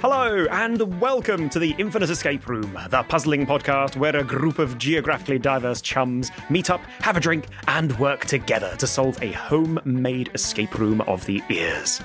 Hello, and welcome to the Infinite Escape Room, the puzzling podcast where a group of geographically diverse chums meet up, have a drink, and work together to solve a homemade escape room of the ears.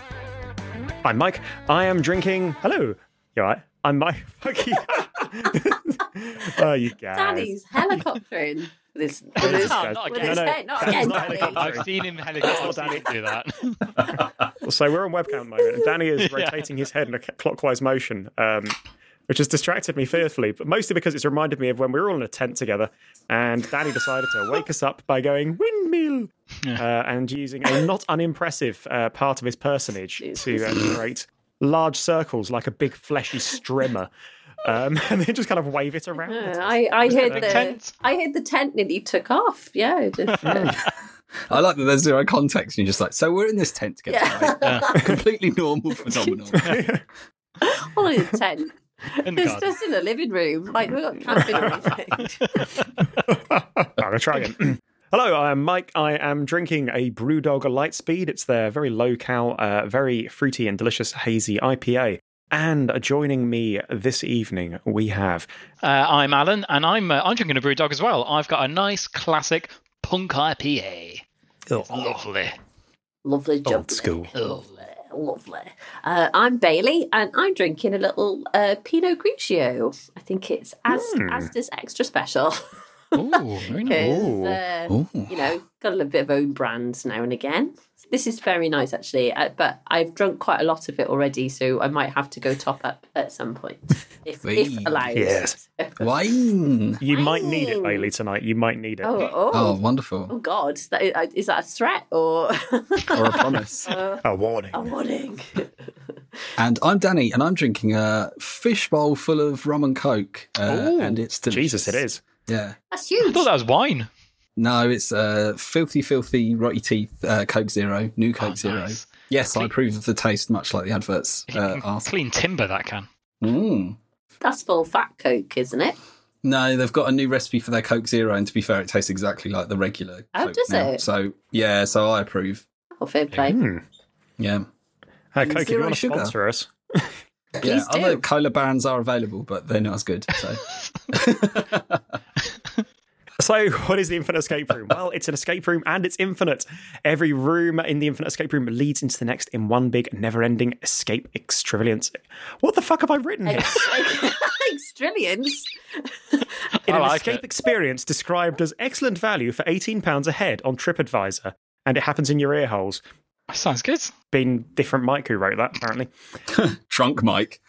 I'm Mike. I am drinking. Hello. You alright? I'm Mike. Fuck you. oh, you guys. Danny's helicoptering with his, with Oh, his, this guy's- not with again. his No, no, head. Not Danny's again, not Danny. I've seen him helicopter Danny. do that. So we're on webcam at the moment, and Danny is rotating his head in a clockwise motion, um, which has distracted me fearfully, but mostly because it's reminded me of when we were all in a tent together, and Danny decided to wake us up by going windmill uh, and using a not unimpressive uh, part of his personage to uh, create large circles like a big fleshy strimmer. Um, and then just kind of wave it around. Yeah, I, I heard the tent? I heard the tent nearly took off. Yeah, it just, uh, I like that there's zero context, and you're just like, so we're in this tent together, yeah. right? Completely normal, phenomenon. All in a tent. In It's just in a living room. Like we got camping or anything. I'm going to try again. Hello, I am Mike. I am drinking a Brewdog Lightspeed. It's their very low cal, uh, very fruity and delicious hazy IPA. And joining me this evening, we have Uh, I'm Alan, and I'm uh, I'm drinking a brew dog as well. I've got a nice classic punk IPA. Oh, Lovely. Lovely old school. Lovely, lovely. Uh, I'm Bailey, and I'm drinking a little uh, Pinot Grigio. I think it's as Hmm. Asda's extra special. Ooh, very nice. Because, uh, Ooh. you know, got a little bit of own brand now and again. This is very nice, actually, uh, but I've drunk quite a lot of it already, so I might have to go top up at some point, if, if allowed. Yes. Wine. You might need it, Wow. Bailey, tonight. You might need it. Oh, Oh, oh, wonderful. oh, God! That, is- is that a threat or Or a promise. A warning. a warning? And I'm Danny, and I'm drinking a fish bowl full of rum and coke. Uh, Ooh, and it's delicious. Jesus, it is. Yeah. That's huge. I thought that was wine. No, it's uh, filthy, filthy, rotty teeth uh, Coke Zero, new Coke Oh, Zero. nice. Yes, I approve of the taste, much like the adverts uh, ask. Clean timber that can. Mm. That's full fat Coke, isn't it? No, they've got a new recipe for their Coke Zero, and to be fair, it tastes exactly like the regular. Oh, Coke does now. it? So yeah, so I approve. Oh, fair play. Hmm. Yeah, Uh, Coke, if you want to sugar. sponsor us. yeah. Please Other do. cola brands are available, but they're not as good. So So, what is the Infinite Escape Room? Well, it's an escape room and it's infinite. Every room in the Infinite Escape Room leads into the next in one big, never ending escape extravagance. What the fuck have I written here? Extrillions. In an like escape it. experience described as excellent value for £18 a head on TripAdvisor. And it happens in your ear holes. Sounds good. Been different Mike who wrote that, apparently. drunk Mike.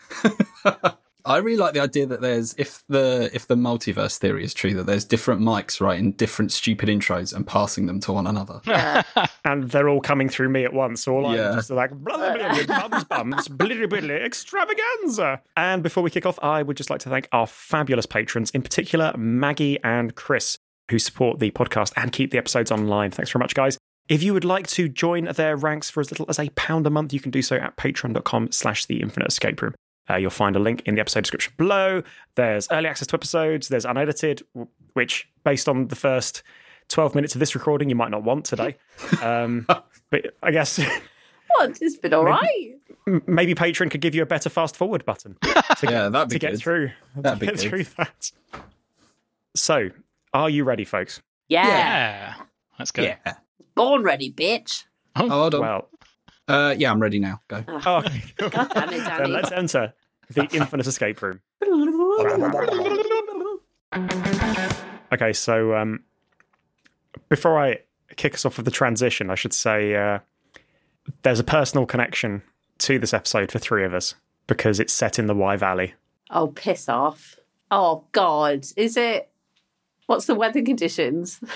I really like the idea that there's if the if the multiverse theory is true that there's different mics writing different stupid intros and passing them to one another. And they're all coming through me at once. So all I'm Yeah. just like, blah, blah, blah, blah, bums, bums, blitty, blitty, extravaganza. And before we kick off, I would just like to thank our fabulous patrons, in particular, Maggie and Chris, who support the podcast and keep the episodes online. Thanks very much, guys. If you would like to join their ranks for as little as a pound a month, you can do so at patreon.com slash the infinite escape room. Uh, you'll find a link in the episode description below. There's early access to episodes. There's unedited, which, based on the first 12 minutes of this recording, you might not want today. Um, but I guess What? It's been all right. m- maybe Patreon could give you a better fast forward button to, Yeah, that'd be to get through. That'd be get good. through that. So, are you ready, folks? Yeah. Yeah. Let's go. Yeah. Born ready, bitch. Oh, hold on. Well, Uh, yeah, I'm ready now. Go. oh, okay. God damn it, then let's enter the infinite escape room. Okay, so um, before I kick us off with the transition, I should say uh, there's a personal connection to this episode for three of us because it's set in the Wye Valley. Oh, piss off. Oh, God. Is it? What's the weather conditions?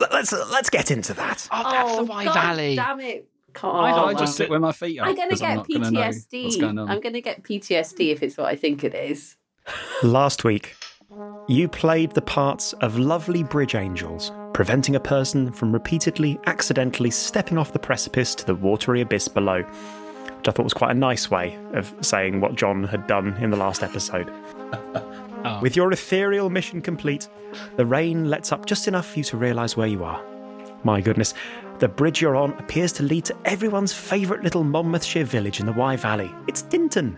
Let's let's get into that. Oh, that's the Wye God Valley. Damn it. God. I I don't just sit where my feet are. I'm going to 'cause I'm get not gonna PTSD. What's going on? I'm going to get PTSD if it's what I think it is. Last week, you played the parts of lovely bridge angels, preventing a person from repeatedly, accidentally stepping off the precipice to the watery abyss below. Which I thought was quite a nice way of saying what John had done in the last episode. Oh. With your ethereal mission complete, the rain lets up just enough for you to realise where you are. My goodness, the bridge you're on appears to lead to everyone's favourite little Monmouthshire village in the Wye Valley. It's Tintern.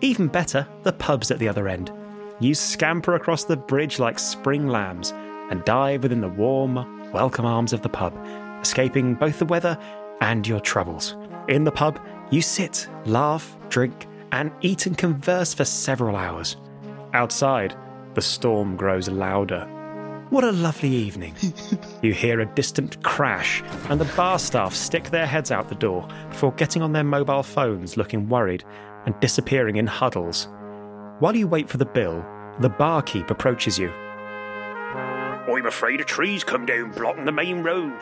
Even better, the pub's at the other end. You scamper across the bridge like spring lambs and dive within the warm, welcome arms of the pub, escaping both the weather and your troubles. In the pub, you sit, laugh, drink, and eat and converse for several hours. Outside, the storm grows louder. What a lovely evening. you hear a distant crash, and the bar staff stick their heads out the door before getting on their mobile phones looking worried and disappearing in huddles. While you wait for the bill, the barkeep approaches you. I'm afraid a tree's come down blocking the main road.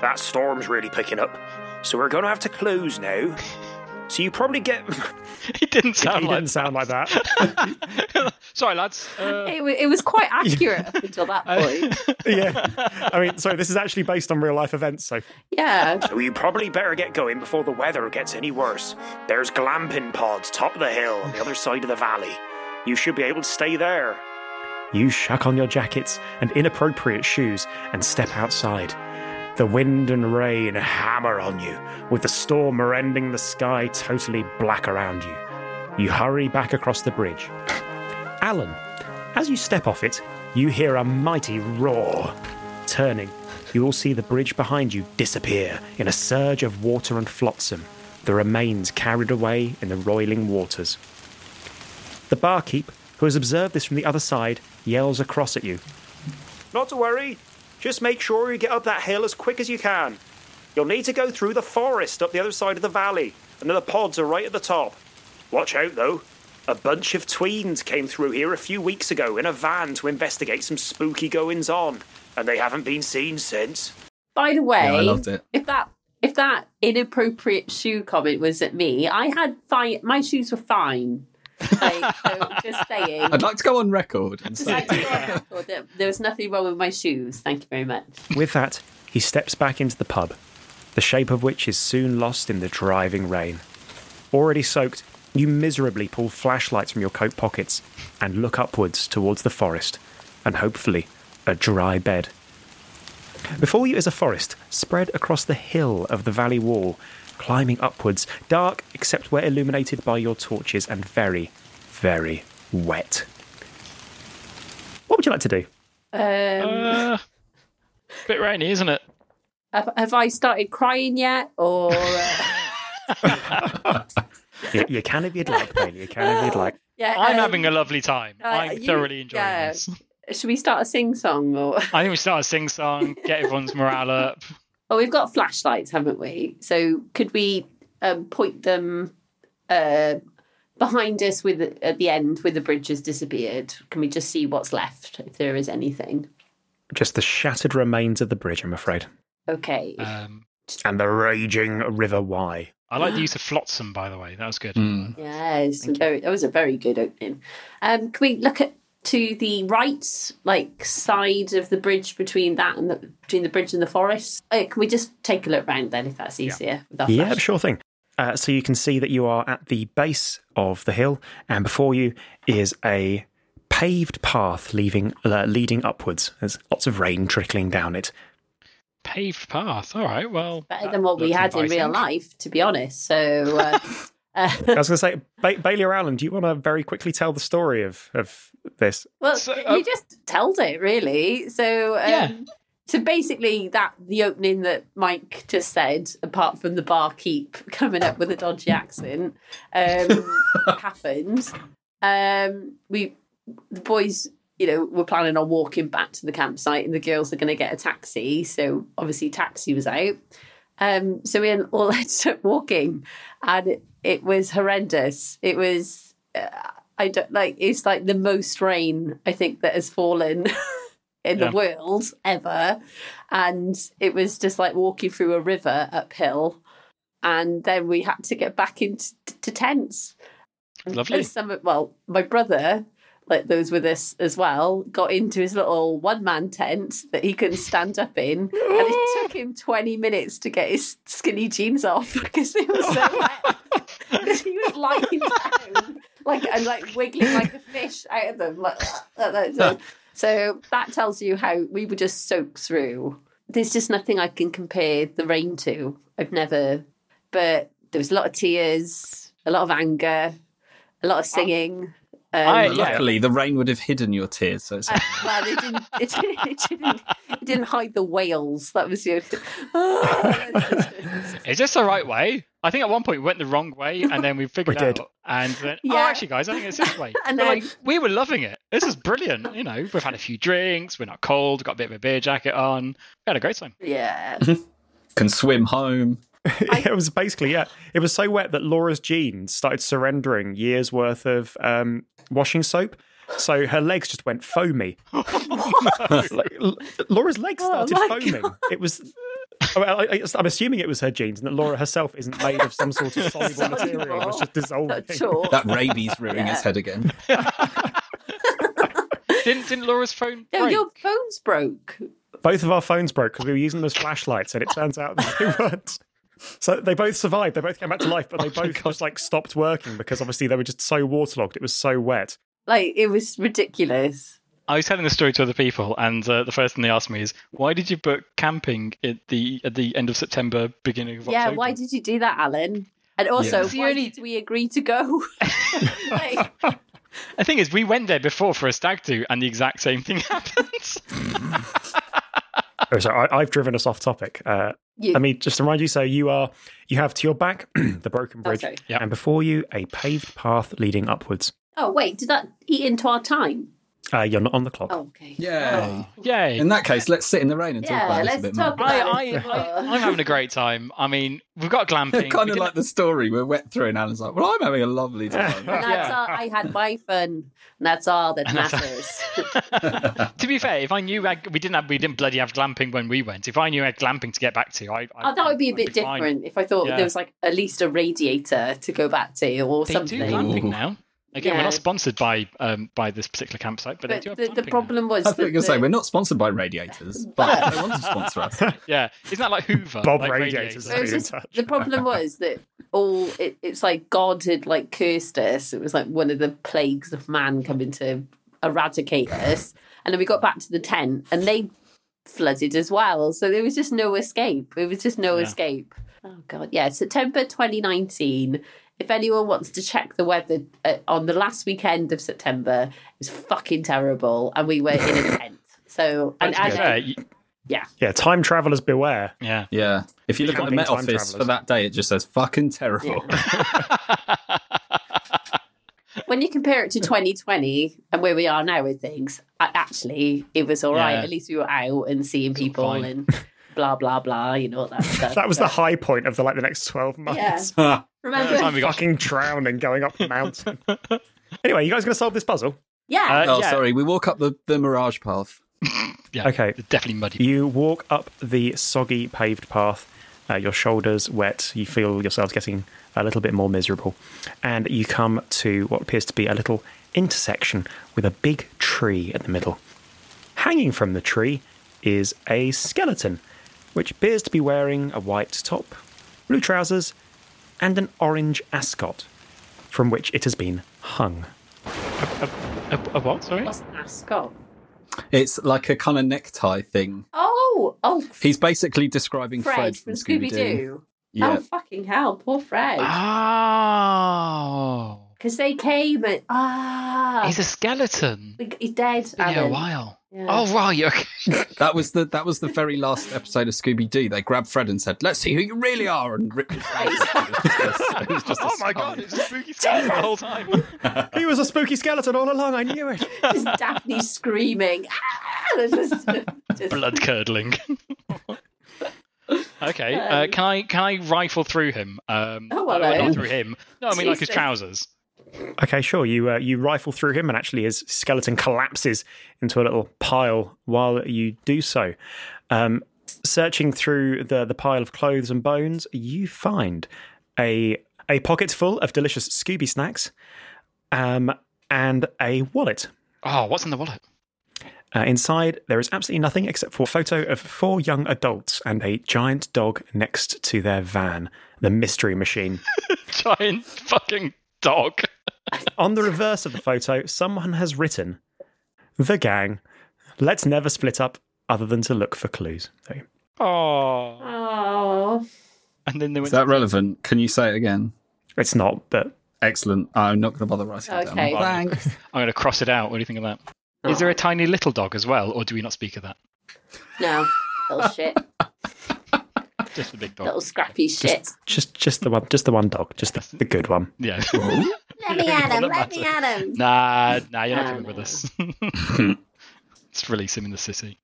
That storm's really picking up, so we're going to have to close now. So you probably get. It didn't sound he like didn't sound like that. Sorry, lads. Uh, It, it was quite accurate up until that point. yeah. I mean, so this is actually based on real life events, so. Yeah. So you probably better get going before the weather gets any worse. There's glamping pods top of the hill on the other side of the valley. You should be able to stay there. You shuck on your jackets and inappropriate shoes and step outside. The wind and rain hammer on you, with the storm rending the sky totally black around you. You hurry back across the bridge. Alan, as you step off it, you hear a mighty roar. Turning, you will see the bridge behind you disappear in a surge of water and flotsam, the remains carried away in the roiling waters. The barkeep, who has observed this from the other side, yells across at you. Not to worry. Just make sure you get up that hill as quick as you can. You'll need to go through the forest up the other side of the valley, and the pods are right at the top. Watch out, though. A bunch of tweens came through here a few weeks ago in a van to investigate some spooky goings on, and they haven't been seen since. By the way, Yeah, I loved it. if that if that inappropriate shoe comment was at me, I had fine. My shoes were fine. Like, so just saying. I'd like to go on record and say like to go on record that there was nothing wrong with my shoes. Thank you very much. With that, he steps back into the pub, the shape of which is soon lost in the driving rain. Already soaked, you miserably pull flashlights from your coat pockets and look upwards towards the forest, and hopefully a dry bed. Before you is a forest spread across the hill of the valley wall, climbing upwards, dark except where illuminated by your torches, and very, very wet. What would you like to do? Um, uh, bit rainy, isn't it? have, have I started crying yet, or uh, You, you can if you'd like, Bailey. You can if you'd like. yeah? I'm um, having a lovely time. uh, I'm you- thoroughly enjoying yeah. this. Should we start a sing song or? I think we start a sing song, get everyone's morale up. Well, we've got flashlights, haven't we? So could we um, point them uh, behind us with at the end where the bridge has disappeared? Can we just see what's left if there is anything? Just the shattered remains of the bridge, I'm afraid. Okay. Um, And the raging River Wye. I like the use of flotsam, by the way. That was good. Mm. yes, very, that was a very good opening. Um, can we look at to the right, like side of the bridge between that and the between the bridge and the forest? Uh, can we just take a look round then, if that's easier? with our Yeah, sure thing. Uh, so you can see that you are at the base of the hill, and before you is a paved path leaving, uh, leading upwards. There's lots of rain trickling down it. Paved path. All right. Well, Better that than what we looks had in real life, to be honest. So. Uh, I was going to say, ba- Bailey or Alan, do you want to very quickly tell the story of, of this? Well, So, he uh, just told it really. So, um, Yeah. so basically, that the opening that Mike just said, apart from the barkeep coming up with a dodgy accent, um, happened. Um, we the boys, you know, were planning on walking back to the campsite, and the girls are going to get a taxi. So obviously, taxi was out. Um, so we all ended up walking, and it, was horrendous. It was. Uh, I don't like. It's like the most rain I think that has fallen in Yeah. the world ever, and it was just like walking through a river uphill, and then we had to get back into to tents. Lovely. And some, well, my brother, like those with us as well, got into his little one man tent that he couldn't stand up in. And it took him 20 minutes to get his skinny jeans off because it was so wet. Because he was lying down like and like wiggling like a fish out of them. Like, like that. So, so that tells you how we would just soak through there's just nothing I can compare the rain to. I've never, but there was a lot of tears, a lot of anger, a lot of singing. Um, I- But yeah. luckily, the rain would have hidden your tears. So it's well, it didn't, it, didn't, it, didn't, it didn't hide the whales. That was the only. Is this the right way? I think at one point we went the wrong way, and then we figured did. out. And then, oh, Yeah. actually, guys, I think it's this way. And then- like, we were loving it. This is brilliant. You know, we've had a few drinks. We're not cold. Got a bit of a beer jacket on. We had a great time. yeah. can swim home. it was basically yeah. It was so wet that Laura's jeans started surrendering years worth of um, washing soap. So her legs just went foamy. Like, L- Laura's legs Oh started my foaming. It was. I, I, I'm assuming it was her jeans, and that Laura herself isn't made of some sort of soluble material. It was just dissolving. Not. That rabies rearing its Yeah. head again. Didn't didn't Laura's phone No, break? your phone's broke. Both of our phones broke because we were using them as flashlights, and it turns out that they weren't. So they both survived. They both came back to life, but they Oh both just like stopped working because obviously they were just so waterlogged. It was so wet. Like it was ridiculous. I was telling the story to other people, and uh, the first thing they asked me is, "Why did you book camping at the at the end of September, beginning of Yeah, October?" why did you do that, Alan? And also, Yeah. Why only- did we agree to go? like, The thing is, we went there before for a stag do, and the exact same thing happened. Oh, sorry, I, I've driven us off topic. Uh, you, Let me just remind you. So you are you have to your back the broken oh, bridge, sorry. Yep. and before you a paved path leading upwards. Oh, wait, did that eat into our time? Uh, you're not on the clock. Oh, okay. Yay. Yay! In that case, let's sit in the rain and talk about this a let's bit talk more. I, about I, it. I, I'm having a great time. I mean, we've got glamping. It's kind We of didn't- like the story we're wet through, and Alan's like, "Well, I'm having a lovely time." And that's Yeah. all. I had my fun. And that's all that matters. to be fair, if I knew I, we didn't have, we didn't bloody have glamping when we went. If I knew I had glamping to get back to, I, I oh, that would be a I'd bit fine. different if I thought Yeah. there was like at least a radiator to go back to or They something. do glamping Ooh. now. Again, we're not sponsored by um, by this particular campsite, but, they But do have the, the glamping now. problem was I that think you're saying we're not sponsored by radiators, but they want to sponsor us. Yeah, isn't that like Hoover? Bob like Radiators. It was Stay in just- the problem was that all it, it's like God had like cursed us. It was like one of the plagues of man coming to eradicate us. And then we got back to the tent and they flooded as well. So there was just no escape. It was just no Yeah. escape. Oh god, yeah. September 2019. If anyone wants to check the weather uh, on the last weekend of September, it was fucking terrible, and we were in a tent. So But and, to be and fair, you- Yeah, time travelers beware. yeah. Yeah. If you look at the Camping Met time Office for that day, it just says fucking terrible. when you compare it to 2020 and where we are now with things, actually, it was all right. Yeah. At least we were out and seeing people and blah blah blah. You know all that stuff. That was the high point of the like the next twelve months. Yeah. The remember. time we got Fucking drowning going up the mountain. anyway, you guys going to solve this puzzle? yeah. Uh, oh, yeah. sorry. We walk up the, the Mirage path. yeah, Okay. definitely muddy. You walk up the soggy paved path. Uh, your shoulders wet. You feel yourselves getting a little bit more miserable, and you come to what appears to be a little intersection with a big tree in the middle. Hanging from the tree is a skeleton, which appears to be wearing a white top, blue trousers, and an orange ascot, from which it has been hung. A, a what? Sorry. What's an ascot? It's like a kind of necktie thing. Oh, oh, He's basically describing Fred, Fred, from from Scooby Scooby Doo. Doo. Yeah. Oh, fucking hell, poor Fred. Oh, Because they came and ah, he's a skeleton. he's dead. Been here a while. Yeah. Oh right, okay. That was the that was the very last episode of Scooby Doo. They grabbed Fred and said, "Let's see who you really are," and ripped his face. It was just it was just oh my skull. god, it's a spooky skeleton the whole time. He was a spooky skeleton all along. I knew it. just Daphne screaming. Ah! Just, just Blood curdling. okay, uh, can I can I rifle through him? Um, Oh, well, uh, not through him. No, I mean like his trousers. Okay, sure. You uh, you rifle through him, and actually, his skeleton collapses into a little pile. While you do so, um, searching through the the pile of clothes and bones, you find a a pocket full of delicious Scooby snacks, um, and a wallet. Oh, what's in the wallet? Uh, inside, there is absolutely nothing except for a photo of four young adults and a giant dog next to their van, the Mystery Machine. Giant fucking dog. On the reverse of the photo, someone has written, The gang. Let's never split up other than to look for clues. There Oh. Oh. And then they went. Is that relevant? Can you say it again? It's not, but Excellent. I'm not going to bother writing it down. Okay. Thanks. I'm going to cross it out. What do you think of that? Is oh. there a tiny little dog as well, or do we not speak of that? No. Little shit. Just the big dog. Little scrappy shit. just just the one, just the one dog, just the, the good one. Yeah. Let me at him. Doesn't Let me matter. at him. nah, nah, you're not Ah, coming no. with us. Let's release him in the city.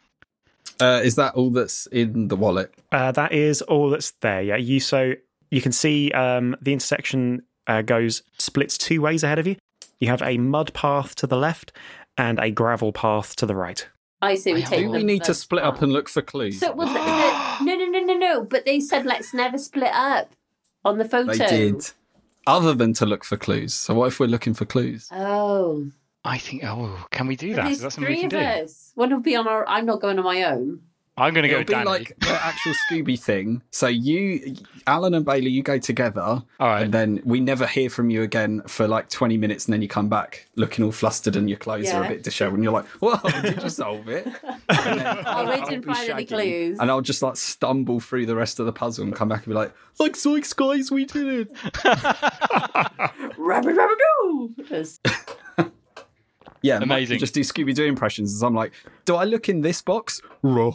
Uh, is that all that's in the wallet? Uh, that is all that's there. Yeah, you so you can see um, the intersection uh, goes splits two ways ahead of you. You have a mud path to the left and a gravel path to the right. I say we Do take Do we the- need to split up and look for clues? So, well, the, the, no, no, no, no, no. But they said let's never split up on the photo. they did. Other than to look for clues. So what if we're looking for clues? Oh, I think. Oh, can we do that? there's Is that something we can of do? us. One will be on our. I'm not going on my own. I'm going to go It'll be Danny. like the actual Scooby thing. So you, Alan and Bailey, you go together, All right. and then we never hear from you again for like 20 minutes, and then you come back looking all flustered and your clothes are a bit dishevelled, and you're like, "Whoa, did you solve it?" And then I'll didn't find any clues. and I'll just like stumble through the rest of the puzzle and come back and be like, "Like Zoinks, guys, we did it." Rabbit, rabbit, go. Yes. Yeah, Mike Amazing. can Just do Scooby Doo impressions. As I'm like, "Do I look in this box?" Ruh.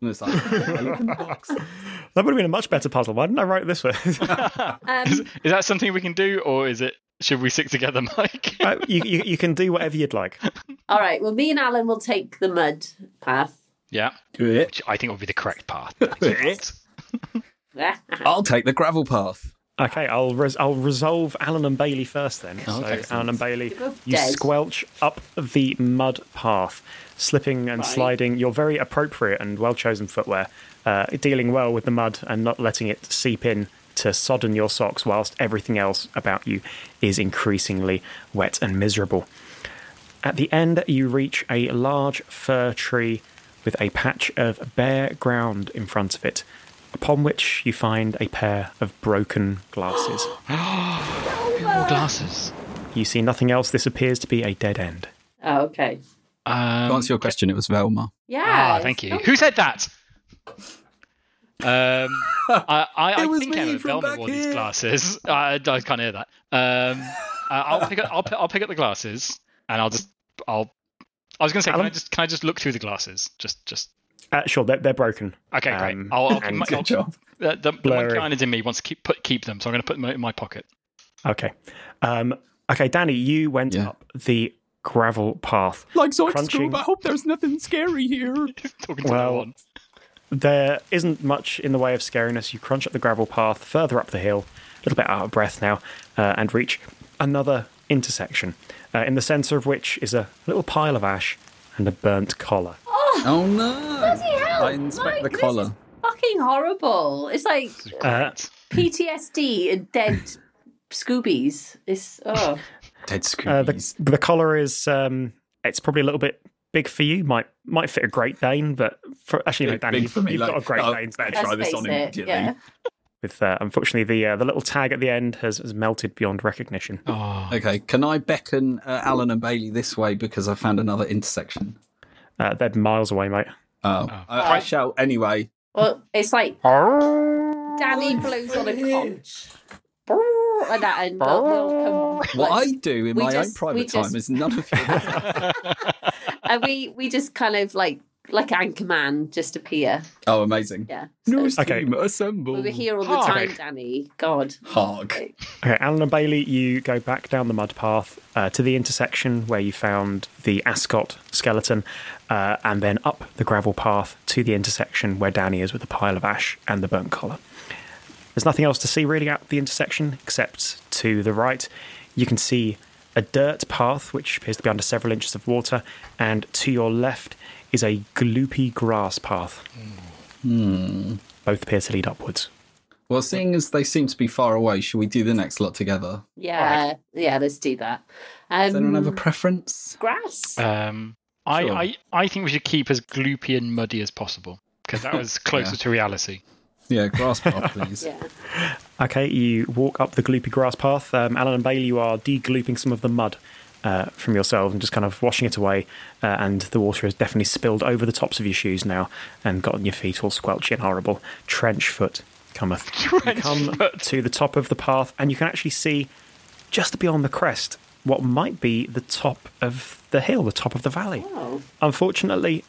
And it's like, "I look in the box." That would have been a much better puzzle. Why didn't I write this one? Um, is, is that something we can do, or is it? Should we stick together, Mike? Uh, you, you you can do whatever you'd like. all right. Well, me and Alan will take the mud path. yeah, Do it. which I think would be the correct path. I'll take the gravel path. Okay, I'll res- I'll resolve Alan and Bailey first then. so excellent. Alan and Bailey, you dead. squelch up the mud path, slipping and Right. sliding. Your very appropriate and well chosen footwear, uh, dealing well with the mud and not letting it seep in to sodden your socks, whilst everything else about you is increasingly wet and miserable. At the end, you reach a large fir tree with a patch of bare ground in front of it, upon which you find a pair of broken glasses. More glasses. You see nothing else. This appears to be a dead end. Oh, okay. Um, To answer your question, it was Velma. Yeah. ah, thank you. Who said that? Um, I, I, I was think Emma Velma back wore these glasses. I, I can't hear that. Um, uh, I'll pick up. I'll, pi- I'll pick up the glasses, and I'll just. I'll. I was going to say, can I just can I just look through the glasses? Just just. Uh, sure, they're, they're broken. Okay, great. Um, I'll, I'll, and- my, Good job. The, the, the Blurry. monkey island in me wants to keep put keep them, so I'm going to put them in my pocket. Okay. Um, okay, Danny, you went Yeah. up the gravel path. Like Zoinks Crunching. Scoob, I hope there's nothing scary here. Talking to Well, no one. There isn't much in the way of scariness. You crunch up the gravel path further up the hill, a little bit out of breath now, uh, and reach another intersection, uh, in the centre of which is a little pile of ash and a burnt collar. Oh no! Bloody hell, I inspect Mike, the collar. This is fucking horrible. It's like Uh, PTSD and dead Scoobies. It's oh. Dead uh, the, Scoobies. the collar is um, it's probably a little bit big for you. Might might fit a Great Dane, but for actually, no, Big- Danny, big you've, for me, you've got a Great oh, Dane. better try this on it. immediately. Yeah. With uh, unfortunately the uh, the little tag at the end has, has melted beyond recognition. Oh, Okay, can I beckon uh, Alan and Bailey this way because I found another intersection? Uh, they're miles away, mate. Oh, I, I shall anyway. Well, it's like Danny blows on a conch. And that and we'll, we'll come. What I do in we my own private we just- time is none of you. and we we just kind of like like Anchorman just appear. oh, amazing! Yeah. No So Okay. steam, assemble. we were here all the Hark. time, Danny. God. Hog. Okay, Alan and Bailey, you go back down the mud path uh, to the intersection where you found the Ascot skeleton, uh, and then up the gravel path to the intersection where Danny is with the pile of ash and the burnt collar. There's nothing else to see really at the intersection except to the right. You can see a dirt path which appears to be under several inches of water, and to your left is a gloopy grass path. Both appear to lead upwards. Well, seeing as they seem to be far away, should we do the next lot together? Yeah. Yeah. Let's do that. Does anyone have a Um, preference? grass. Um, I, Sure. I, I think we should keep as gloopy and muddy as possible because that was closer Yeah. to reality. Yeah, grass path, please. yeah. Okay, you walk up the gloopy grass path. Um, Alan and Bailey, you are deglooping some of the mud uh, from yourself and just kind of washing it away. Uh, and the water has definitely spilled over the tops of your shoes now and gotten your feet all squelchy and horrible. Trench foot cometh. You come to the top of the path, and you can actually see just beyond the crest what might be the top of the hill, the top of the valley. Oh. Unfortunately,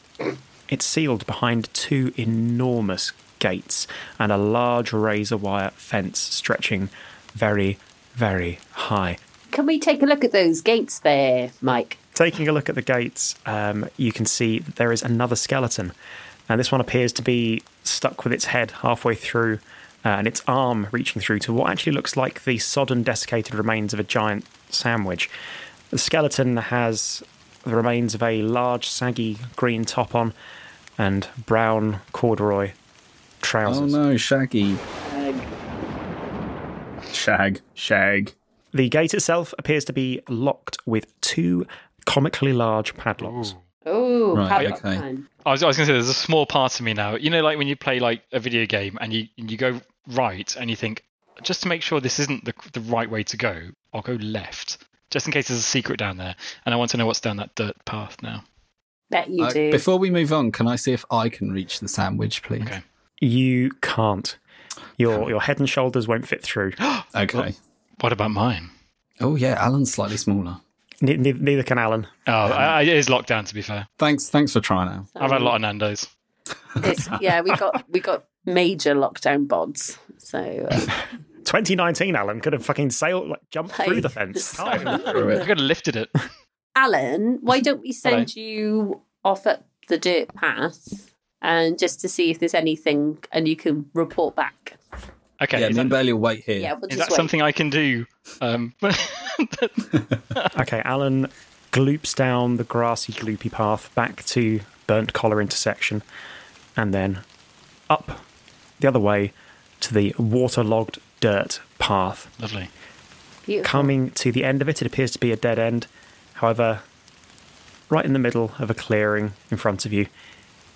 it's sealed behind two enormous gates and a large razor wire fence stretching very, very high. Can we take a look at those gates there, Mike? Taking a look at the gates, um, you can see that there is another skeleton. And this one appears to be stuck with its head halfway through uh, and its arm reaching through to what actually looks like the sodden, desiccated remains of a giant sandwich. The skeleton has the remains of a large, saggy green top on and brown corduroy trousers. Oh no, Shaggy. Shag. Shag. The gate itself appears to be locked with two comically large padlocks. Oh, Right, padlock okay. time. I was, I was going to say, there's a small part of me now. You know, like when you play like a video game and you and you go right and you think, just to make sure this isn't the the right way to go, I'll go left, just in case there's a secret down there, and I want to know what's down that dirt path now. Bet you Uh, do. before we move on, can I see if I can reach the sandwich, please? Okay. You can't. Your your head and shoulders won't fit through. Okay. What about mine? Oh yeah, Alan's slightly smaller. Ne- ne- neither can Alan. Oh, I, I, it is locked down. To be fair, Thanks, thanks for trying out. I've had a lot of Nando's. It's, yeah, we got we got major lockdown bods. So uh, 2019, Alan could have fucking sailed, like jumped through the fence. Through I could have lifted it. Alan, why don't we send you off up the dirt path and just to see if there's anything and you can report back. Okay, Yeah, is, me and that, Bailey will wait here. Yeah, we'll is that wait. something I can do? Um, Okay, Alan gloops down the grassy, gloopy path back to Burnt Collar intersection and then up the other way to the waterlogged dirt path. lovely. Beautiful. Coming to the end of it, it appears to be a dead end. However, right in the middle of a clearing in front of you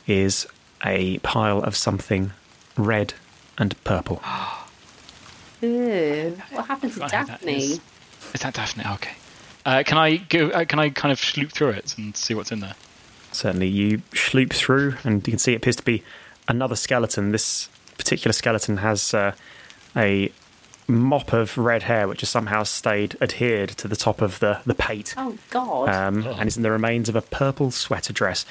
is a pile of something red and purple. Ew, what happened to I know that Daphne? is. Is that Daphne? Okay. Uh, can I go? Uh, can I kind of sloop through it and see what's in there? Certainly, you sloop through, and you can see it appears to be another skeleton. This particular skeleton has uh, a mop of red hair, which has somehow stayed adhered to the top of the, the pate, Oh God! um, and is in the remains of a purple sweater dress.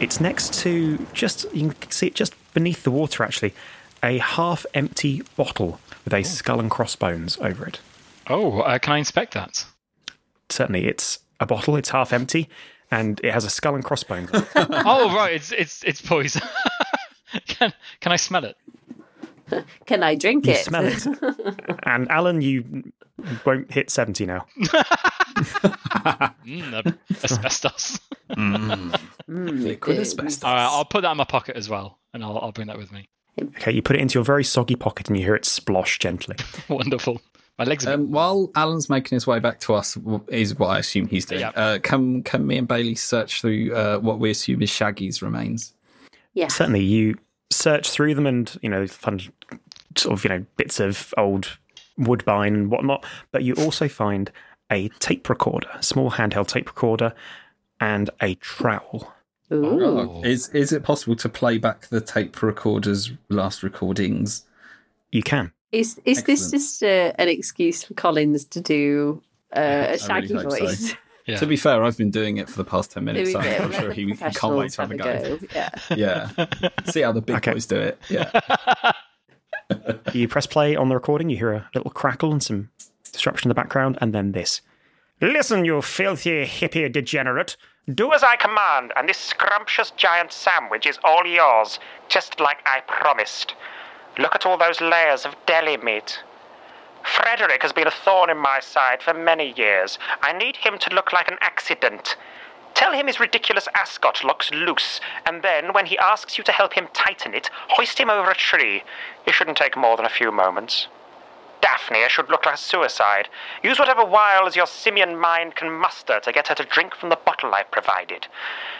It's next to just you can see it just beneath the water, actually, a half-empty bottle with a skull and crossbones over it. Oh, uh, can I inspect that? Certainly, it's a bottle. It's half empty, and it has a skull and crossbones. on it. oh, right. It's it's it's poison. can can I smell it? Can I drink You it? smell it. and Alan, you won't hit 70 now. Mm, asbestos. Mm. Mm, Liquid asbestos. All right, I'll put that in my pocket as well, and I'll I'll bring that with me. Okay, you put it into your very soggy pocket and you hear it splosh gently. Wonderful. My legs are. Um, while Alan's making his way back to us, is what I assume he's doing. Yeah. Uh, can can me and Bailey search through uh, what we assume is Shaggy's remains? Yeah. Certainly, you search through them and, you know, find sort of, you know, bits of old woodbine and whatnot, but you also find a tape recorder, a small handheld tape recorder, and a trowel. Ooh. Is is it possible to play back the tape recorder's last recordings? You can. Is is this just uh, an excuse for Collins to do uh, a really shaggy so. voice? yeah. To be fair, I've been doing it for the past ten minutes, so. I'm sure he can't wait to have a go. professionals Yeah. Yeah, see how the big Okay. boys do it. Yeah, You press play on the recording, you hear a little crackle and some disruption in the background, and then this. Listen, you filthy hippie degenerate. Do as I command, and this scrumptious giant sandwich is all yours, just like I promised. Look at all those layers of deli meat. Frederick has been a thorn in my side for many years. I need him to look like an accident. Tell him his ridiculous ascot looks loose, and then, when he asks you to help him tighten it, hoist him over a tree. It shouldn't take more than a few moments. Daphne should look like a suicide. Use whatever wiles your simian mind can muster to get her to drink from the bottle I've provided.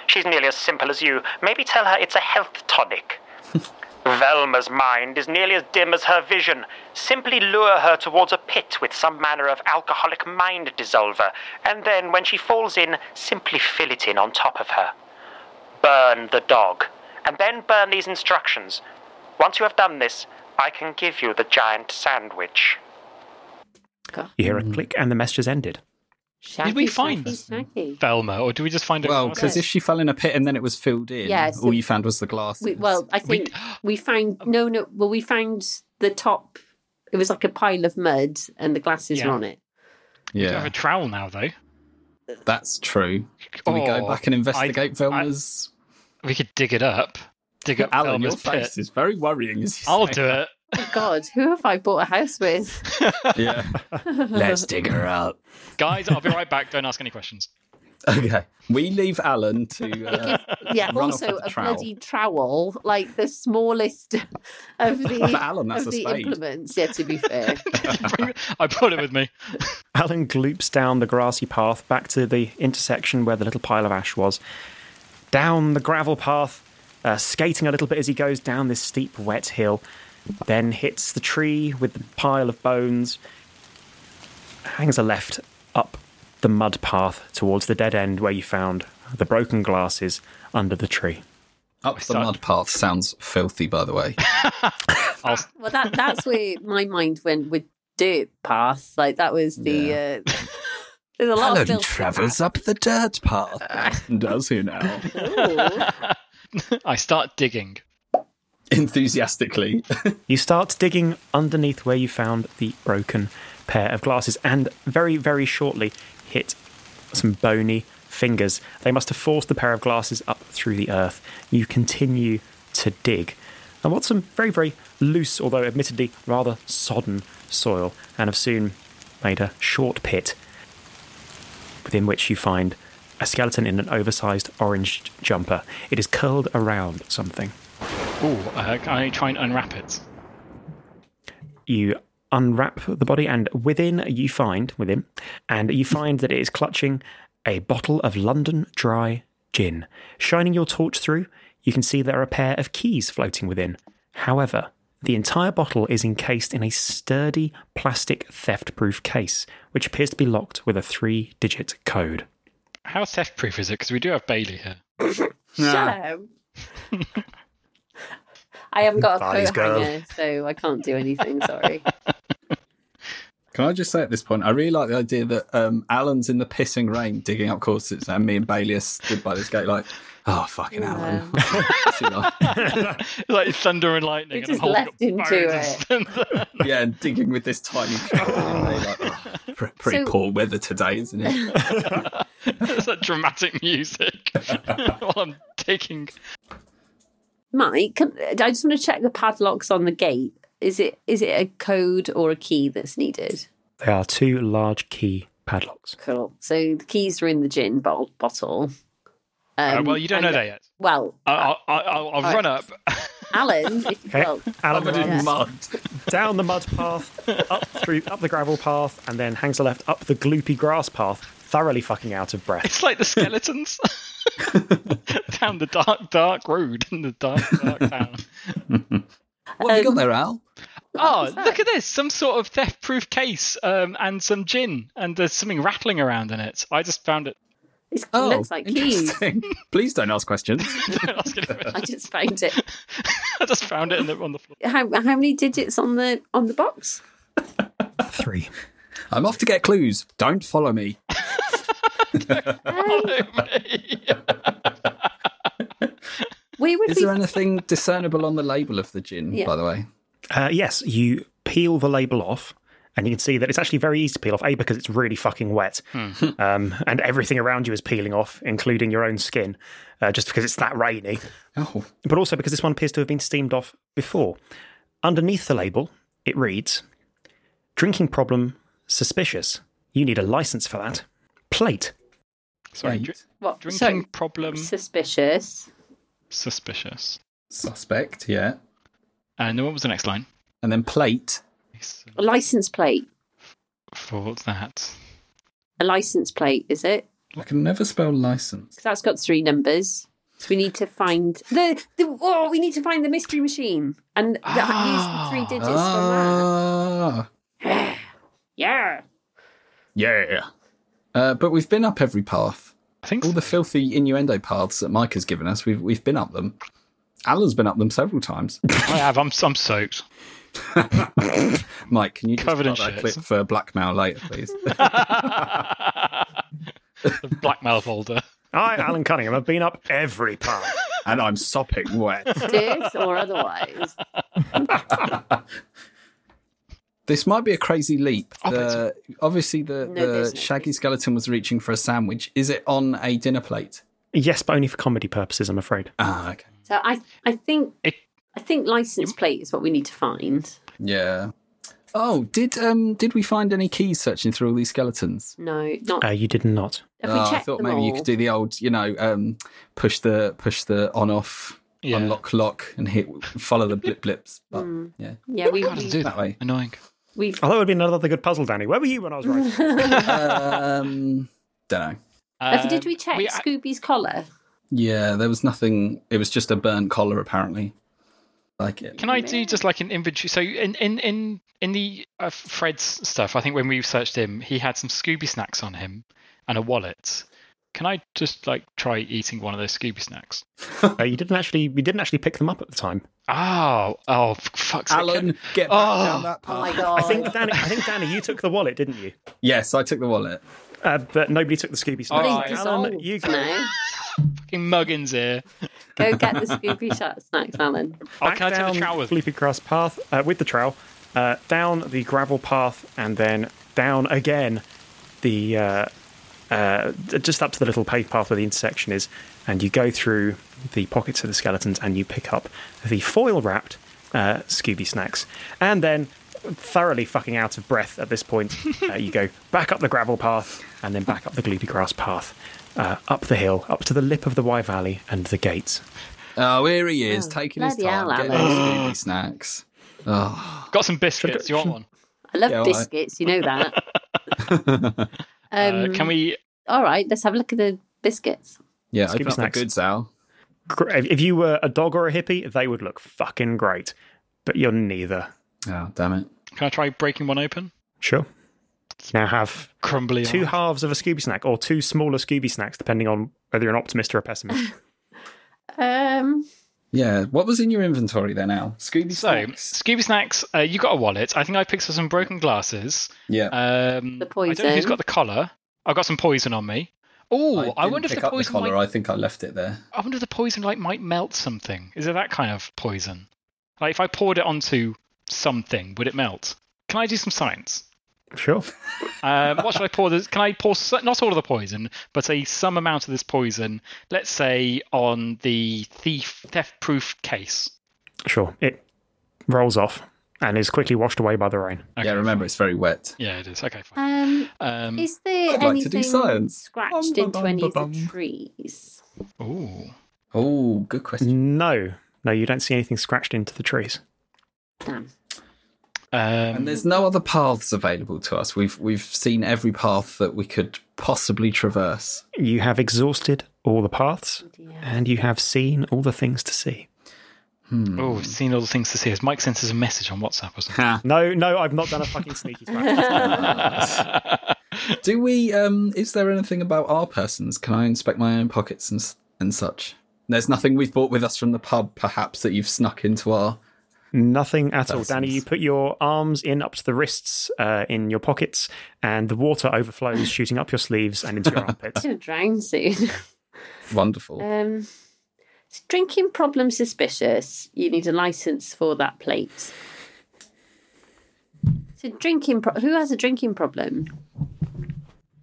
She's nearly as simple as you. Maybe tell her it's a health tonic. Velma's mind is nearly as dim as her vision. Simply lure her towards a pit with some manner of alcoholic mind dissolver, and then, when she falls in, simply fill it in on top of her. Burn the dog, and then burn these instructions. Once you have done this, I can give you the giant sandwich. You hear a click, and the message has ended. Shaggy, Did we find shaggy, shaggy. Velma, or do we just find it? Well, because if she fell in a pit and then it was filled in, Yeah, so- all you found was the glass. We, well, I think we, found no, no. Well, we found the top. It was like a pile of mud, and the glasses were on it. we don't have a trowel now, though. that's true. Do we go oh, back and investigate I- Velma's? We could dig it up. Dig up Alan, your Velma's pit. face is very worrying. As I'll say do it. Oh God, who have I bought a house with? Yeah. Let's dig her up. Guys, I'll be right back. Don't ask any questions. Okay. We leave Alan to. Uh, Yeah, Run off also with the a trowel. bloody trowel, like the smallest of the For Alan, that's of a the spade. implements. Yeah, to be fair. I brought it with me. Alan gloops down the grassy path back to the intersection where the little pile of ash was. Down the gravel path, uh, skating a little bit as he goes down this steep, wet hill. Then hits the tree with the pile of bones. Hangs a left up the mud path towards the dead end where you found the broken glasses under the tree. up the mud path sounds filthy, by the way. Well, that that's where my mind went with dirt path. Like that was the. Uh, there's a lot of filth in that. up the dirt path. Does he now? Ooh. I start digging. Enthusiastically. You start digging underneath where you found the broken pair of glasses and very, very shortly hit some bony fingers. They must have forced the pair of glasses up through the earth. You continue to dig. And what's some very, very loose, although admittedly rather sodden soil, and have soon made a short pit within which you find a skeleton in an oversized orange jumper. It is curled around something. Ooh, uh, can I try and unwrap it? you unwrap the body and within you find within and you find that it is clutching a bottle of london dry gin shining your torch through you can see there are a pair of keys floating within however the entire bottle is encased in a sturdy plastic theft proof case which appears to be locked with a three digit code How theft proof is it? Because we do have Bailey here. Shut up. I haven't got a Lies, coat girl. hanger, so I can't do anything. Sorry. Can I just say at this point, I really like the idea that um, Alan's in the pissing rain digging up courses, and me and Bailey are stood by this gate like, oh, fucking Alan. Too long. like thunder and lightning. We just holding left up into bones. yeah, and digging with this tiny trowel. and they like, oh, pretty So- poor weather today, isn't it? It's that dramatic music while I'm taking. Mike, can, I just want to check the padlocks on the gate. Is it is it a code or a key that's needed? they are two large key padlocks Cool. So the keys are in the gin bo- bottle. Uh, Um, well, you don't know that yet. Well, I'll, I'll, I'll, I'll right. run up. Alan, if, Okay. well, Alan Covered in runs mud. down the mud path, up through up the gravel path, and then hangs a left up the gloopy grass path, thoroughly fucking out of breath. It's like the skeletons down the dark, dark road in the dark, dark town. What have you got Um, there, Al? Oh, look at this! Some sort of theft-proof case um, and some gin, and there's something rattling around in it. I just found it. It Oh, looks like keys. Please don't ask questions. Don't ask I just found it. I just found it the, on the floor. How how many digits on the on the box? Three. I'm off to get clues. Don't follow me. Where would Is we? there anything discernible on the label of the gin, Yeah. by the way? Uh, yes, you peel the label off, and you can see that it's actually very easy to peel off. A because it's really fucking wet, um, and everything around you is peeling off, including your own skin, uh, just because it's that rainy. Oh, But also because this one appears to have been steamed off before. Underneath the label, it reads: "Drinking problem suspicious. You need a license for that. Plate. Sorry, dr- what? drinking So, problem suspicious. suspicious. suspect, yeah. And then what was the next line? And then plate. A license plate. For that, A license plate, is it? I can never spell license. That's got three numbers. So we need to find the, the oh, we need to find the mystery machine and the, use the three digits Ah, from that. Yeah. yeah. Uh, but we've been up every path. I think All so. the filthy innuendo paths that Mike has given us, we've we've been up them. Alan's been up them several times. I have. I'm I'm soaked. Mike, can you just Covered in that clip for blackmail later, please? the blackmail folder. I, Alan Cunningham, have been up every path. and I'm sopping wet. This or otherwise. This might be a crazy leap. The, obviously, the, No, the there's no shaggy skeleton was reaching for a sandwich. Is it on a dinner plate? Yes, but only for comedy purposes, I'm afraid. Ah, okay. So I I think It- I think license plate is what we need to find. Yeah. Oh, did um did we find any keys searching through all these skeletons? No, not Uh, you did not. if Oh, we I thought them maybe all. you could do the old, you know, um, push the push the on off, Yeah. unlock lock, and hit follow the blip blips. But Mm. yeah, Yeah, we How does it do that that? way. Annoying. we've Oh, that would be another good puzzle, Danny. Where were you when I was writing? um, don't know. Have- did we Um, check we- Scooby's collar? Yeah, there was nothing. It was just a burnt collar, apparently. Like it. Can I do just like an inventory? So in in in in the uh, Fred's stuff, I think when we searched him, he had some Scooby snacks on him and a wallet. Can I just like try eating one of those Scooby snacks? uh, you didn't actually. We didn't actually pick them up at the time. Oh, oh, for fuck's sake! Alan, get back Oh. down that Oh my path. god! I think Danny. I think Danny, you took the wallet, didn't you? yes, I took the wallet. Uh, but nobody took the Scooby snacks. Oh, Please Alan, you go. now. Fucking muggins here. Go get the Scooby snacks, Alan. Oh, Back can I take down the trowel with? Gloopy Grass path uh, with the trowel, uh, down the gravel path, and then down again the uh, uh, just up to the little paved path where the intersection is, and you go through the pockets of the skeletons, and you pick up the foil wrapped uh, Scooby snacks, and then. Thoroughly fucking out of breath at this point, uh, you go back up the gravel path and then back up the gloopy grass path, uh, up the hill, up to the lip of the Wye Valley and the gates. Oh, here he is, Oh, taking his bloody time, hell, getting Alan. those Scooby snacks. Oh, Got some biscuits. Do you want one? I love Yeah, well, I- biscuits. You know that. Uh, Um, can we? All right, let's have a look at the biscuits. yeah, Scooby open up snacks. the goods, Al. Gr- If you were a dog or a hippie, they would look fucking great. But you're neither. Oh, damn it. Can I try breaking one open? Sure. Now have Crumbly. two eye. halves of a Scooby snack, or two smaller Scooby snacks, depending on whether you're an optimist or a pessimist. Um, Yeah, what was in your inventory then, Al? Scooby So, snacks. Scooby snacks. Uh, you got a wallet. I think I picked up some broken glasses. Yeah. Um, The I don't know who's poison. got the collar. I've got some poison on me. Oh, I, didn't wonder if the up poison the collar. might. I think I left it there. I wonder if the poison like might melt something. Is it that kind of poison? Like if I poured it onto something, would it melt? Can I do some science? Sure. Um, what should I pour? This? Can I pour not all of the poison, but a some amount of this poison? Let's say on the thief theft-proof case. Sure. It rolls off and is quickly washed away by the rain. Okay, yeah, remember, it's very wet. Yeah, it is. Okay, fine. um, Um, is there I'd like to do anything science. scratched Bum, into bum, any of bum, the trees? Oh, Oh, good question. No. No, you don't see anything scratched into the trees. Damn. Um, And there's no other paths available to us. We've we've seen every path that we could possibly traverse. You have exhausted all the paths, dear. and you have seen all the things to see. oh, we've seen all the things to see. Has Mike sent us a message on WhatsApp or something? Ha. No, no, I've not done a fucking sneaky spy. Do we? Um, is there anything about our persons? Can I inspect my own pockets and and such? There's nothing we've brought with us from the pub, perhaps that you've snuck into our. Nothing at all. That Danny, you put your arms in up to the wrists uh, in your pockets, and the water overflows, shooting up your sleeves and into your armpits. Gonna drown soon. Wonderful. Um, so drinking problem suspicious. You need a license for that plate. So drinking. Pro- who has a drinking problem?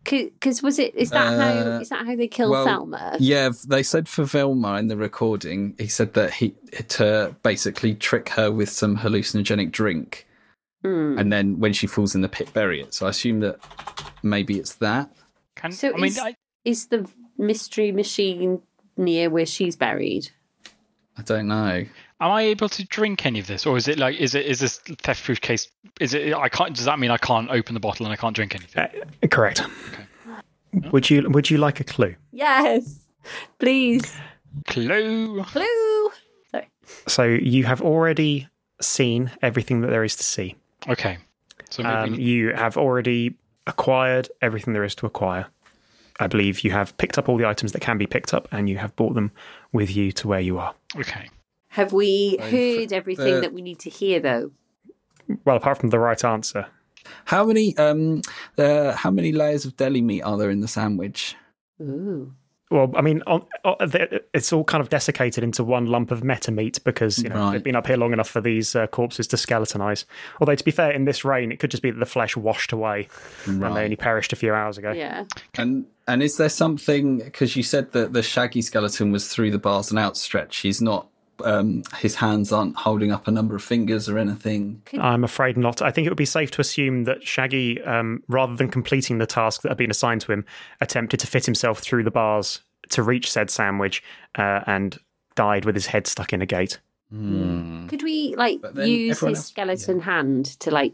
Because was it? Is that how? Uh, Is that how they killed well, Thelma? Yeah, they said for Velma in the recording, he said that he to basically trick her with some hallucinogenic drink, Hmm. and then when she falls in the pit, bury it. So I assume that maybe it's that. Can, So I mean, is- I, Is the mystery machine near where she's buried? I don't know. Am I able to drink any of this, or is it like is it is this theft-proof case? Is it? I can't. Does that mean I can't open the bottle and I can't drink anything? Uh, correct. Would you Would you like a clue? Yes, please. Clue. Clue. Sorry. So you have already seen everything that there is to see. Okay. So Um, maybe you have already acquired everything there is to acquire. I believe you have picked up all the items that can be picked up, and you have brought them with you to where you are. okay. Have we Going heard everything the- that we need to hear, though? Well, apart from the right answer, How many um uh, how many layers of deli meat are there in the sandwich? Ooh. Well, I mean, on, on, the- it's all kind of desiccated into one lump of meta meat because you know Right. they've been up here long enough for these uh, corpses to skeletonize. Although, to be fair, in this rain, it could just be that the flesh washed away and they only perished a few hours ago. Yeah. And and is there something because you said that the shaggy skeleton was through the bars and outstretched? He's not. Um, his hands aren't holding up a number of fingers or anything. I'm afraid not. I think it would be safe to assume that Shaggy, um, rather than completing the task that had been assigned to him, attempted to fit himself through the bars to reach said sandwich uh, and died with his head stuck in a gate. Could we like use his else- skeleton hand to like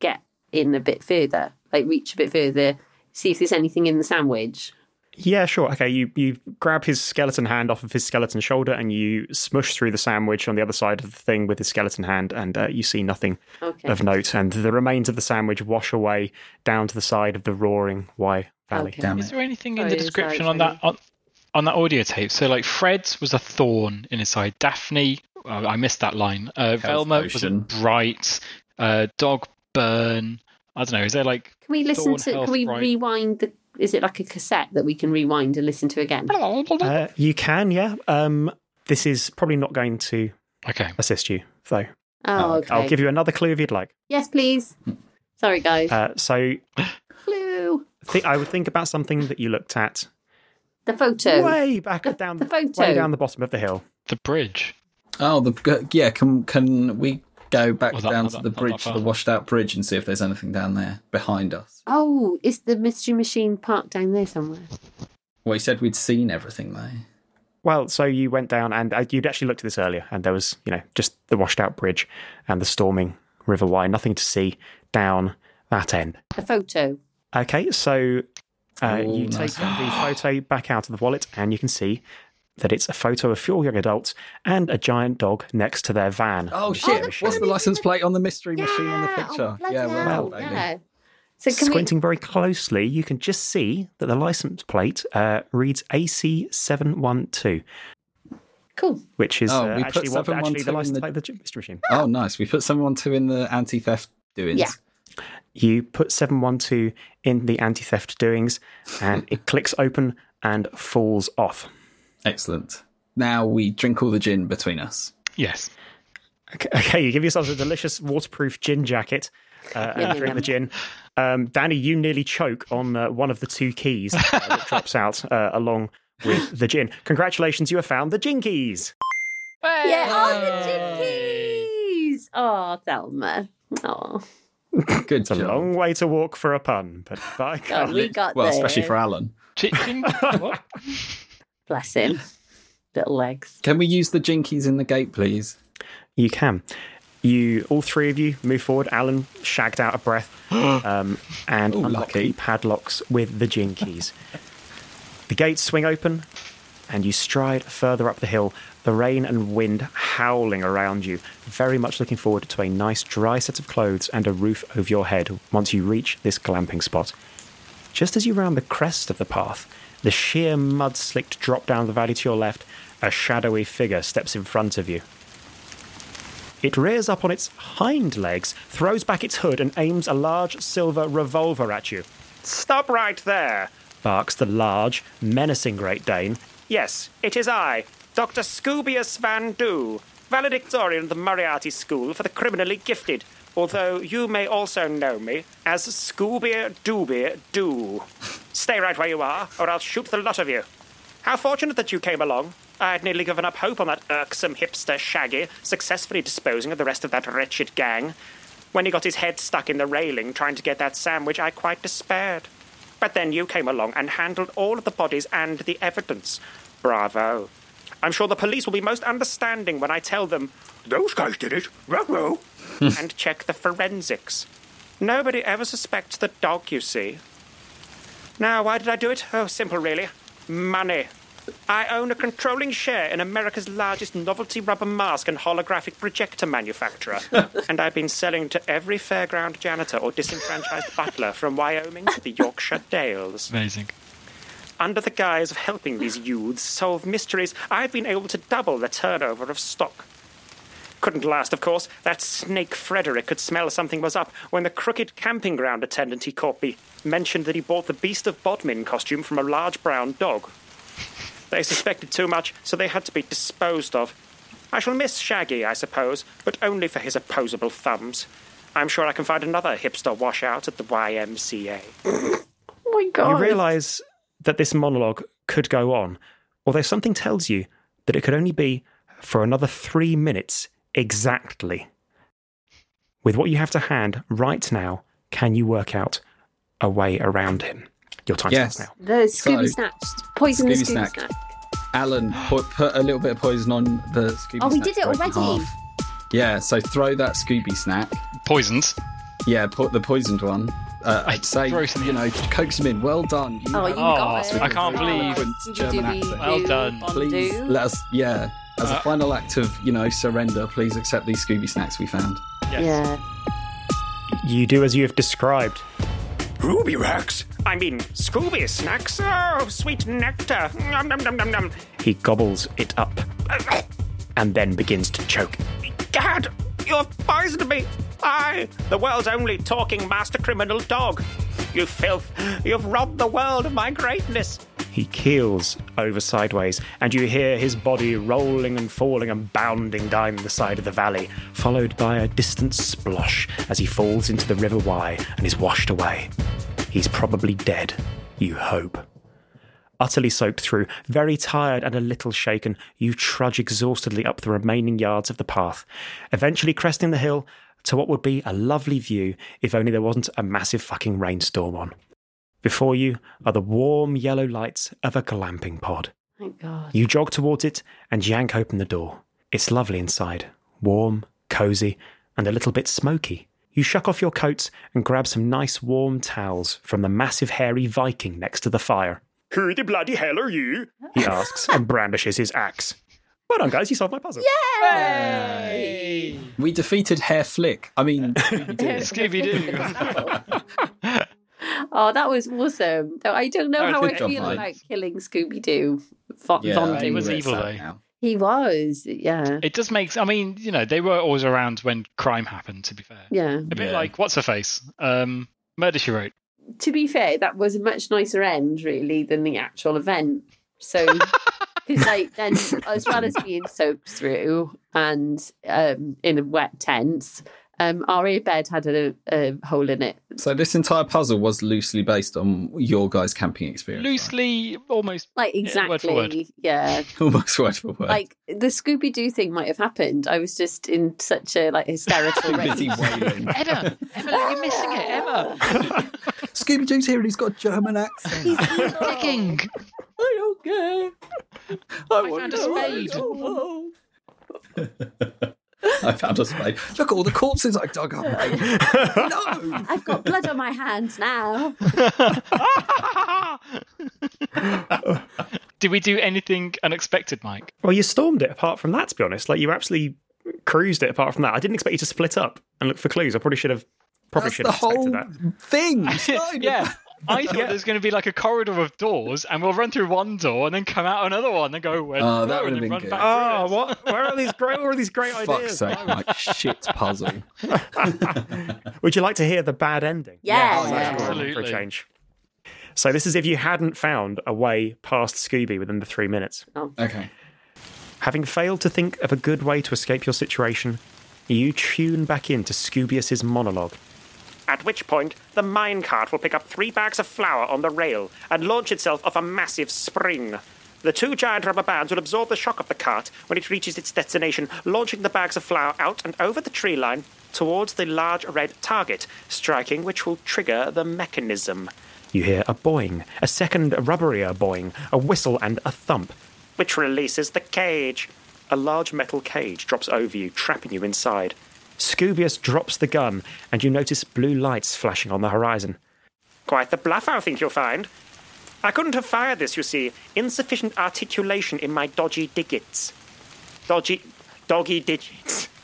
get in a bit further, like reach a bit further, see if there's anything in the sandwich? Yeah, sure. Okay, you, you grab his skeleton hand off of his skeleton shoulder and you smush through the sandwich on the other side of the thing with his skeleton hand, and uh, you see nothing Okay. of note. And the remains of the sandwich wash away down to the side of the roaring Wye Valley. Okay. Damn Is there anything in the description on that on, on that audio tape? So like Fred's was a thorn in his side. Daphne, oh, I missed that line. Uh, Velma was a bright. Uh, dog burn. I don't know. Is there like Can we listen to? Can we bright. rewind the? Is it like a cassette that we can rewind and listen to again? Uh, you can, yeah. Um, this is probably not going to okay? assist you, though. Oh, okay. I'll give you another clue if you'd like. Yes, please. Sorry, guys. Uh, so Clue. th- I would think about something that you looked at The photo. way back The- down the photo. way down the bottom of the hill. The bridge. Oh, the yeah. Can can we go back Well, that- down not to that- the not that bridge, the washed out bridge, and see if there's anything down there behind us? Oh, is the mystery machine parked down there somewhere? Well, he said we'd seen everything though. Well, so you went down, and uh, you'd actually looked at this earlier, and there was, you know, just the washed out bridge and the storming River Wye. Nothing to see down that end. The photo. Okay, so uh, Oh, you nice. take the photo back out of the wallet, and you can see that it's a photo of four young adults and a giant dog next to their van. Oh the shit! bloody What's the license plate on the mystery machine on the picture? Oh, yeah, hell, well, yeah. So can Squinting very closely, you can just see that the license plate uh, reads AC712. Cool. which is Oh, uh, we put what, actually 712 the in license the- plate of the mystery machine. Oh, nice. We put someone two in the anti-theft doings. Yeah. You put 712 in the anti theft doings, and it clicks open and falls off. Excellent. Now we drink all the gin between us. Yes. Okay, okay, you give yourselves a delicious waterproof gin jacket uh, and Yum, drink yum. the gin. Um, Danny, you nearly choke on uh, one of the two keys uh, that drops out uh, along with the gin. Congratulations, you have found the gin keys. Yeah. Oh, the jinkies. Oh, Thelma. Oh, Good It's a job. long way to walk for a pun, but by God, we got well, there. especially for Alan. Chicken. what? Bless him. Little legs. Can we use the jinkies in the gate, please? You can. You, all three of you, move forward. Alan shagged out of breath um, and Ooh, unlock lucky. the padlocks with the jinkies. the gates swing open, and you stride further up the hill. The rain and wind howling around you. Very much looking forward to a nice dry set of clothes and a roof over your head once you reach this glamping spot. Just as you round the crest of the path, the sheer mud slicked drop down the valley to your left, a shadowy figure steps in front of you. It rears up on its hind legs, throws back its hood, and aims a large silver revolver at you. Stop right there, barks the large, menacing Great Dane. Yes, it is I, Dr. Scoobius Van Doo, valedictorian of the Moriarty School for the Criminally Gifted, although you may also know me as Scooby Dooby Doo. Stay right where you are, or I'll shoot the lot of you. How fortunate that you came along. I'd nearly given up hope on that irksome hipster Shaggy successfully disposing of the rest of that wretched gang. When he got his head stuck in the railing trying to get that sandwich, I quite despaired. But then you came along and handled all of the bodies and the evidence. Bravo. I'm sure the police will be most understanding when I tell them, those guys did it, ruh and check the forensics. Nobody ever suspects the dog, you see. Now, why did I do it? Oh, simple, really. Money. I own a controlling share in America's largest novelty rubber mask and holographic projector manufacturer, and I've been selling to every fairground janitor or disenfranchised butler from Wyoming to the Yorkshire Dales. Amazing. Under the guise of helping these youths solve mysteries, I've been able to double the turnover of stock. Couldn't last, of course. That snake Frederick could smell something was up when the crooked camping ground attendant he caught me mentioned that he bought the Beast of Bodmin costume from a large brown dog. They suspected too much, so they had to be disposed of. I shall miss Shaggy, I suppose, but only for his opposable thumbs. I'm sure I can find another hipster washout at the YMCA. Oh my god. You realise that this monologue could go on, although something tells you that it could only be for another three minutes exactly. With what you have to hand right now, can you work out a way around him? Your time Yes. starts now. The Scooby So- Snatch. Poison the Scooby Scooby Snack. Snack. Alan, put, put a little bit of poison on the Scooby Snack. Oh, we did it already. Yeah, so throw that Scooby snack. Poisons. Yeah, put the poisoned one. Uh, I I'd say, throw it in the- you know, coax him in. Well done. You Oh, have you got it. I can't believe- Fluent German accent. Well done. Please Undo. let us, yeah, as a Uh, final act of, you know, surrender, please accept these Scooby snacks we found. Yes. Yeah. You do as you have described. Ruby Wax? I mean, Scooby snacks? Oh, sweet nectar. Nom, nom, nom, nom, nom. He gobbles it up and then begins to choke. Gad, you've poisoned me. I, the world's only talking master criminal dog. You filth. You've robbed the world of my greatness. He keels over sideways, and you hear his body rolling and falling and bounding down the side of the valley, followed by a distant splosh as he falls into the River Wye and is washed away. He's probably dead, you hope. Utterly soaked through, very tired and a little shaken, you trudge exhaustedly up the remaining yards of the path, eventually cresting the hill to what would be a lovely view if only there wasn't a massive fucking rainstorm on. Before you are the warm yellow lights of a glamping pod. Thank God. You jog towards it and yank open the door. It's lovely inside, warm, cosy, and a little bit smoky. You shuck off your coats and grab some nice warm towels from the massive hairy Viking next to the fire. Who the bloody hell are you? He asks and brandishes his axe. Well done, guys, you solved my puzzle. Yay! We defeated Hair Flick. I mean, Scooby-Doo. Oh, that was awesome. Though I don't know how I feel Mike. about killing Scooby Doo. Von yeah, Von he was evil, though. He was, yeah. It does make. I mean, you know, they were always around when crime happened. To be fair, Yeah. a bit Yeah. like what's her face, um, Murder She Wrote. To be fair, that was a much nicer end, really, than the actual event. So, because like then, as well as being soaked through and um, in a wet tent, um, our bed had a, a hole in it. So this entire puzzle was loosely based on your guys' camping experience. right? Loosely, almost. Like Yeah, word for word. exactly, yeah. almost word for word. Like the Scooby Doo thing might have happened. I was just in such a like hysterical Too busy rage. wailing. Emma, Emma, you're missing it, Emma. Scooby Doo's here and he's got a German accent. He's digging. I don't care. I, found a spade. I found a spade. Look at all the corpses I dug up. mate. no. I've got blood on my hands now. Did we do anything unexpected, Mike? Well, you stormed it apart from that, to be honest. Like, you absolutely cruised it apart from that. I didn't expect you to split up and look for clues. I probably should have. Probably That's should the have expected whole that. thing. You started with yeah. That. I thought there's going to be like a corridor of doors, and we'll run through one door and then come out another one and go. Where Oh, that would've then been good. Oh, what? Where are these great? Where are these great Fuck's ideas? sake, Mike. Shit puzzle. Would you like to hear the bad ending? Yeah. Oh, Yeah. For a Absolutely. change. So this is if you hadn't found a way past Scooby within the three minutes. Oh. Okay. Having failed to think of a good way to escape your situation, you tune back into Scoobius's monologue. At which point, the minecart will pick up three bags of flour on the rail and launch itself off a massive spring. The two giant rubber bands will absorb the shock of the cart when it reaches its destination, launching the bags of flour out and over the tree line towards the large red target, striking which will trigger the mechanism, You hear a boing, a second rubberier boing, a whistle, and a thump. which releases the cage. A large metal cage drops over you, trapping you inside. Scoobius drops the gun, and you notice blue lights flashing on the horizon. Quite the bluff, I think you'll find. I couldn't have fired this, you see. Insufficient articulation in my dodgy digits. Dodgy, doggy digits.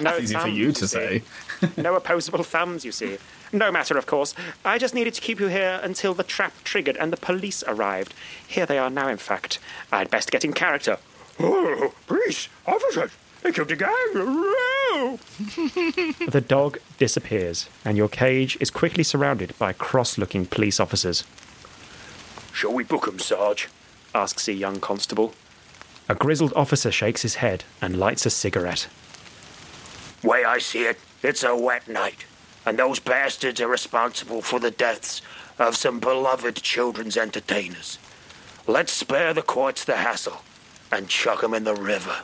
No Easy for you to see. say. No opposable thumbs, you see. No matter, of course. I just needed to keep you here until the trap triggered and the police arrived. Here they are now, in fact. I'd best get in character. Oh, police, officers, they killed the gang. the dog disappears, and your cage is quickly surrounded by cross looking police officers. Shall we book 'em, Sarge? asks a young constable. A grizzled officer shakes his head and lights a cigarette. Way I see it, it's a wet night, and those bastards are responsible for the deaths of some beloved children's entertainers. Let's spare the courts the hassle and chuck 'em in the river.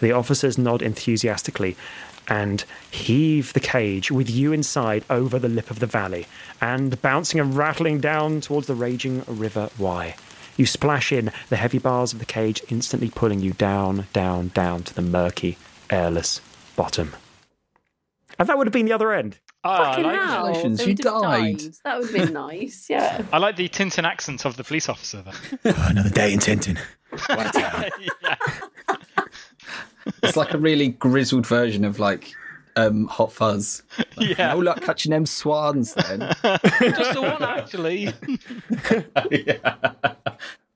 The officers nod enthusiastically and heave the cage with you inside over the lip of the valley and bouncing and rattling down towards the raging River Wye. You splash in, the heavy bars of the cage instantly pulling you down, down, down to the murky, airless bottom. And that would have been the other end. Ah, Fucking like hell. Congratulations, So you we'd died. That would have been nice, yeah. I like the Tintern accent of the police officer there. Another day in Tintern. What a town. Yeah. It's like a really grizzled version of like um, Hot Fuzz. yeah. No luck catching them swans then. Just the one, actually. yeah.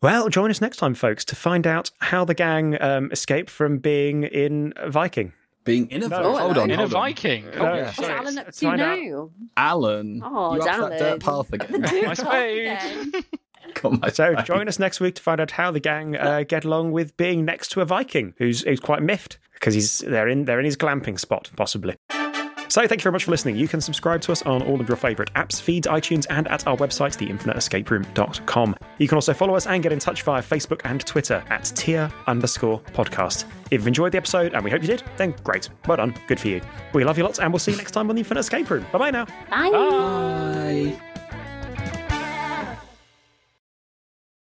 Well, join us next time, folks, to find out how the gang um, escaped from being in Viking. Being in a No, hold on, In a on. Viking. No, Oh, yeah. What's Alan up to find now? Alan, Oh, you up Alan. that dirt path again? My spade. Again. Got my So join us next week to find out how the gang uh, get along with being next to a Viking who's, who's quite miffed because he's they're in they're in his glamping spot possibly. So thank you very much for listening. You can subscribe to us on all of your favourite apps, feeds, iTunes, and at our website, theinfiniteescaperoom.com. You can also follow us and get in touch via Facebook and Twitter at tier underscore podcast. If you've enjoyed the episode, and we hope you did, then great. Well done. Good for you. We love you lots, and we'll see you next time on the Infinite Escape Room. Bye bye now. Bye. Bye.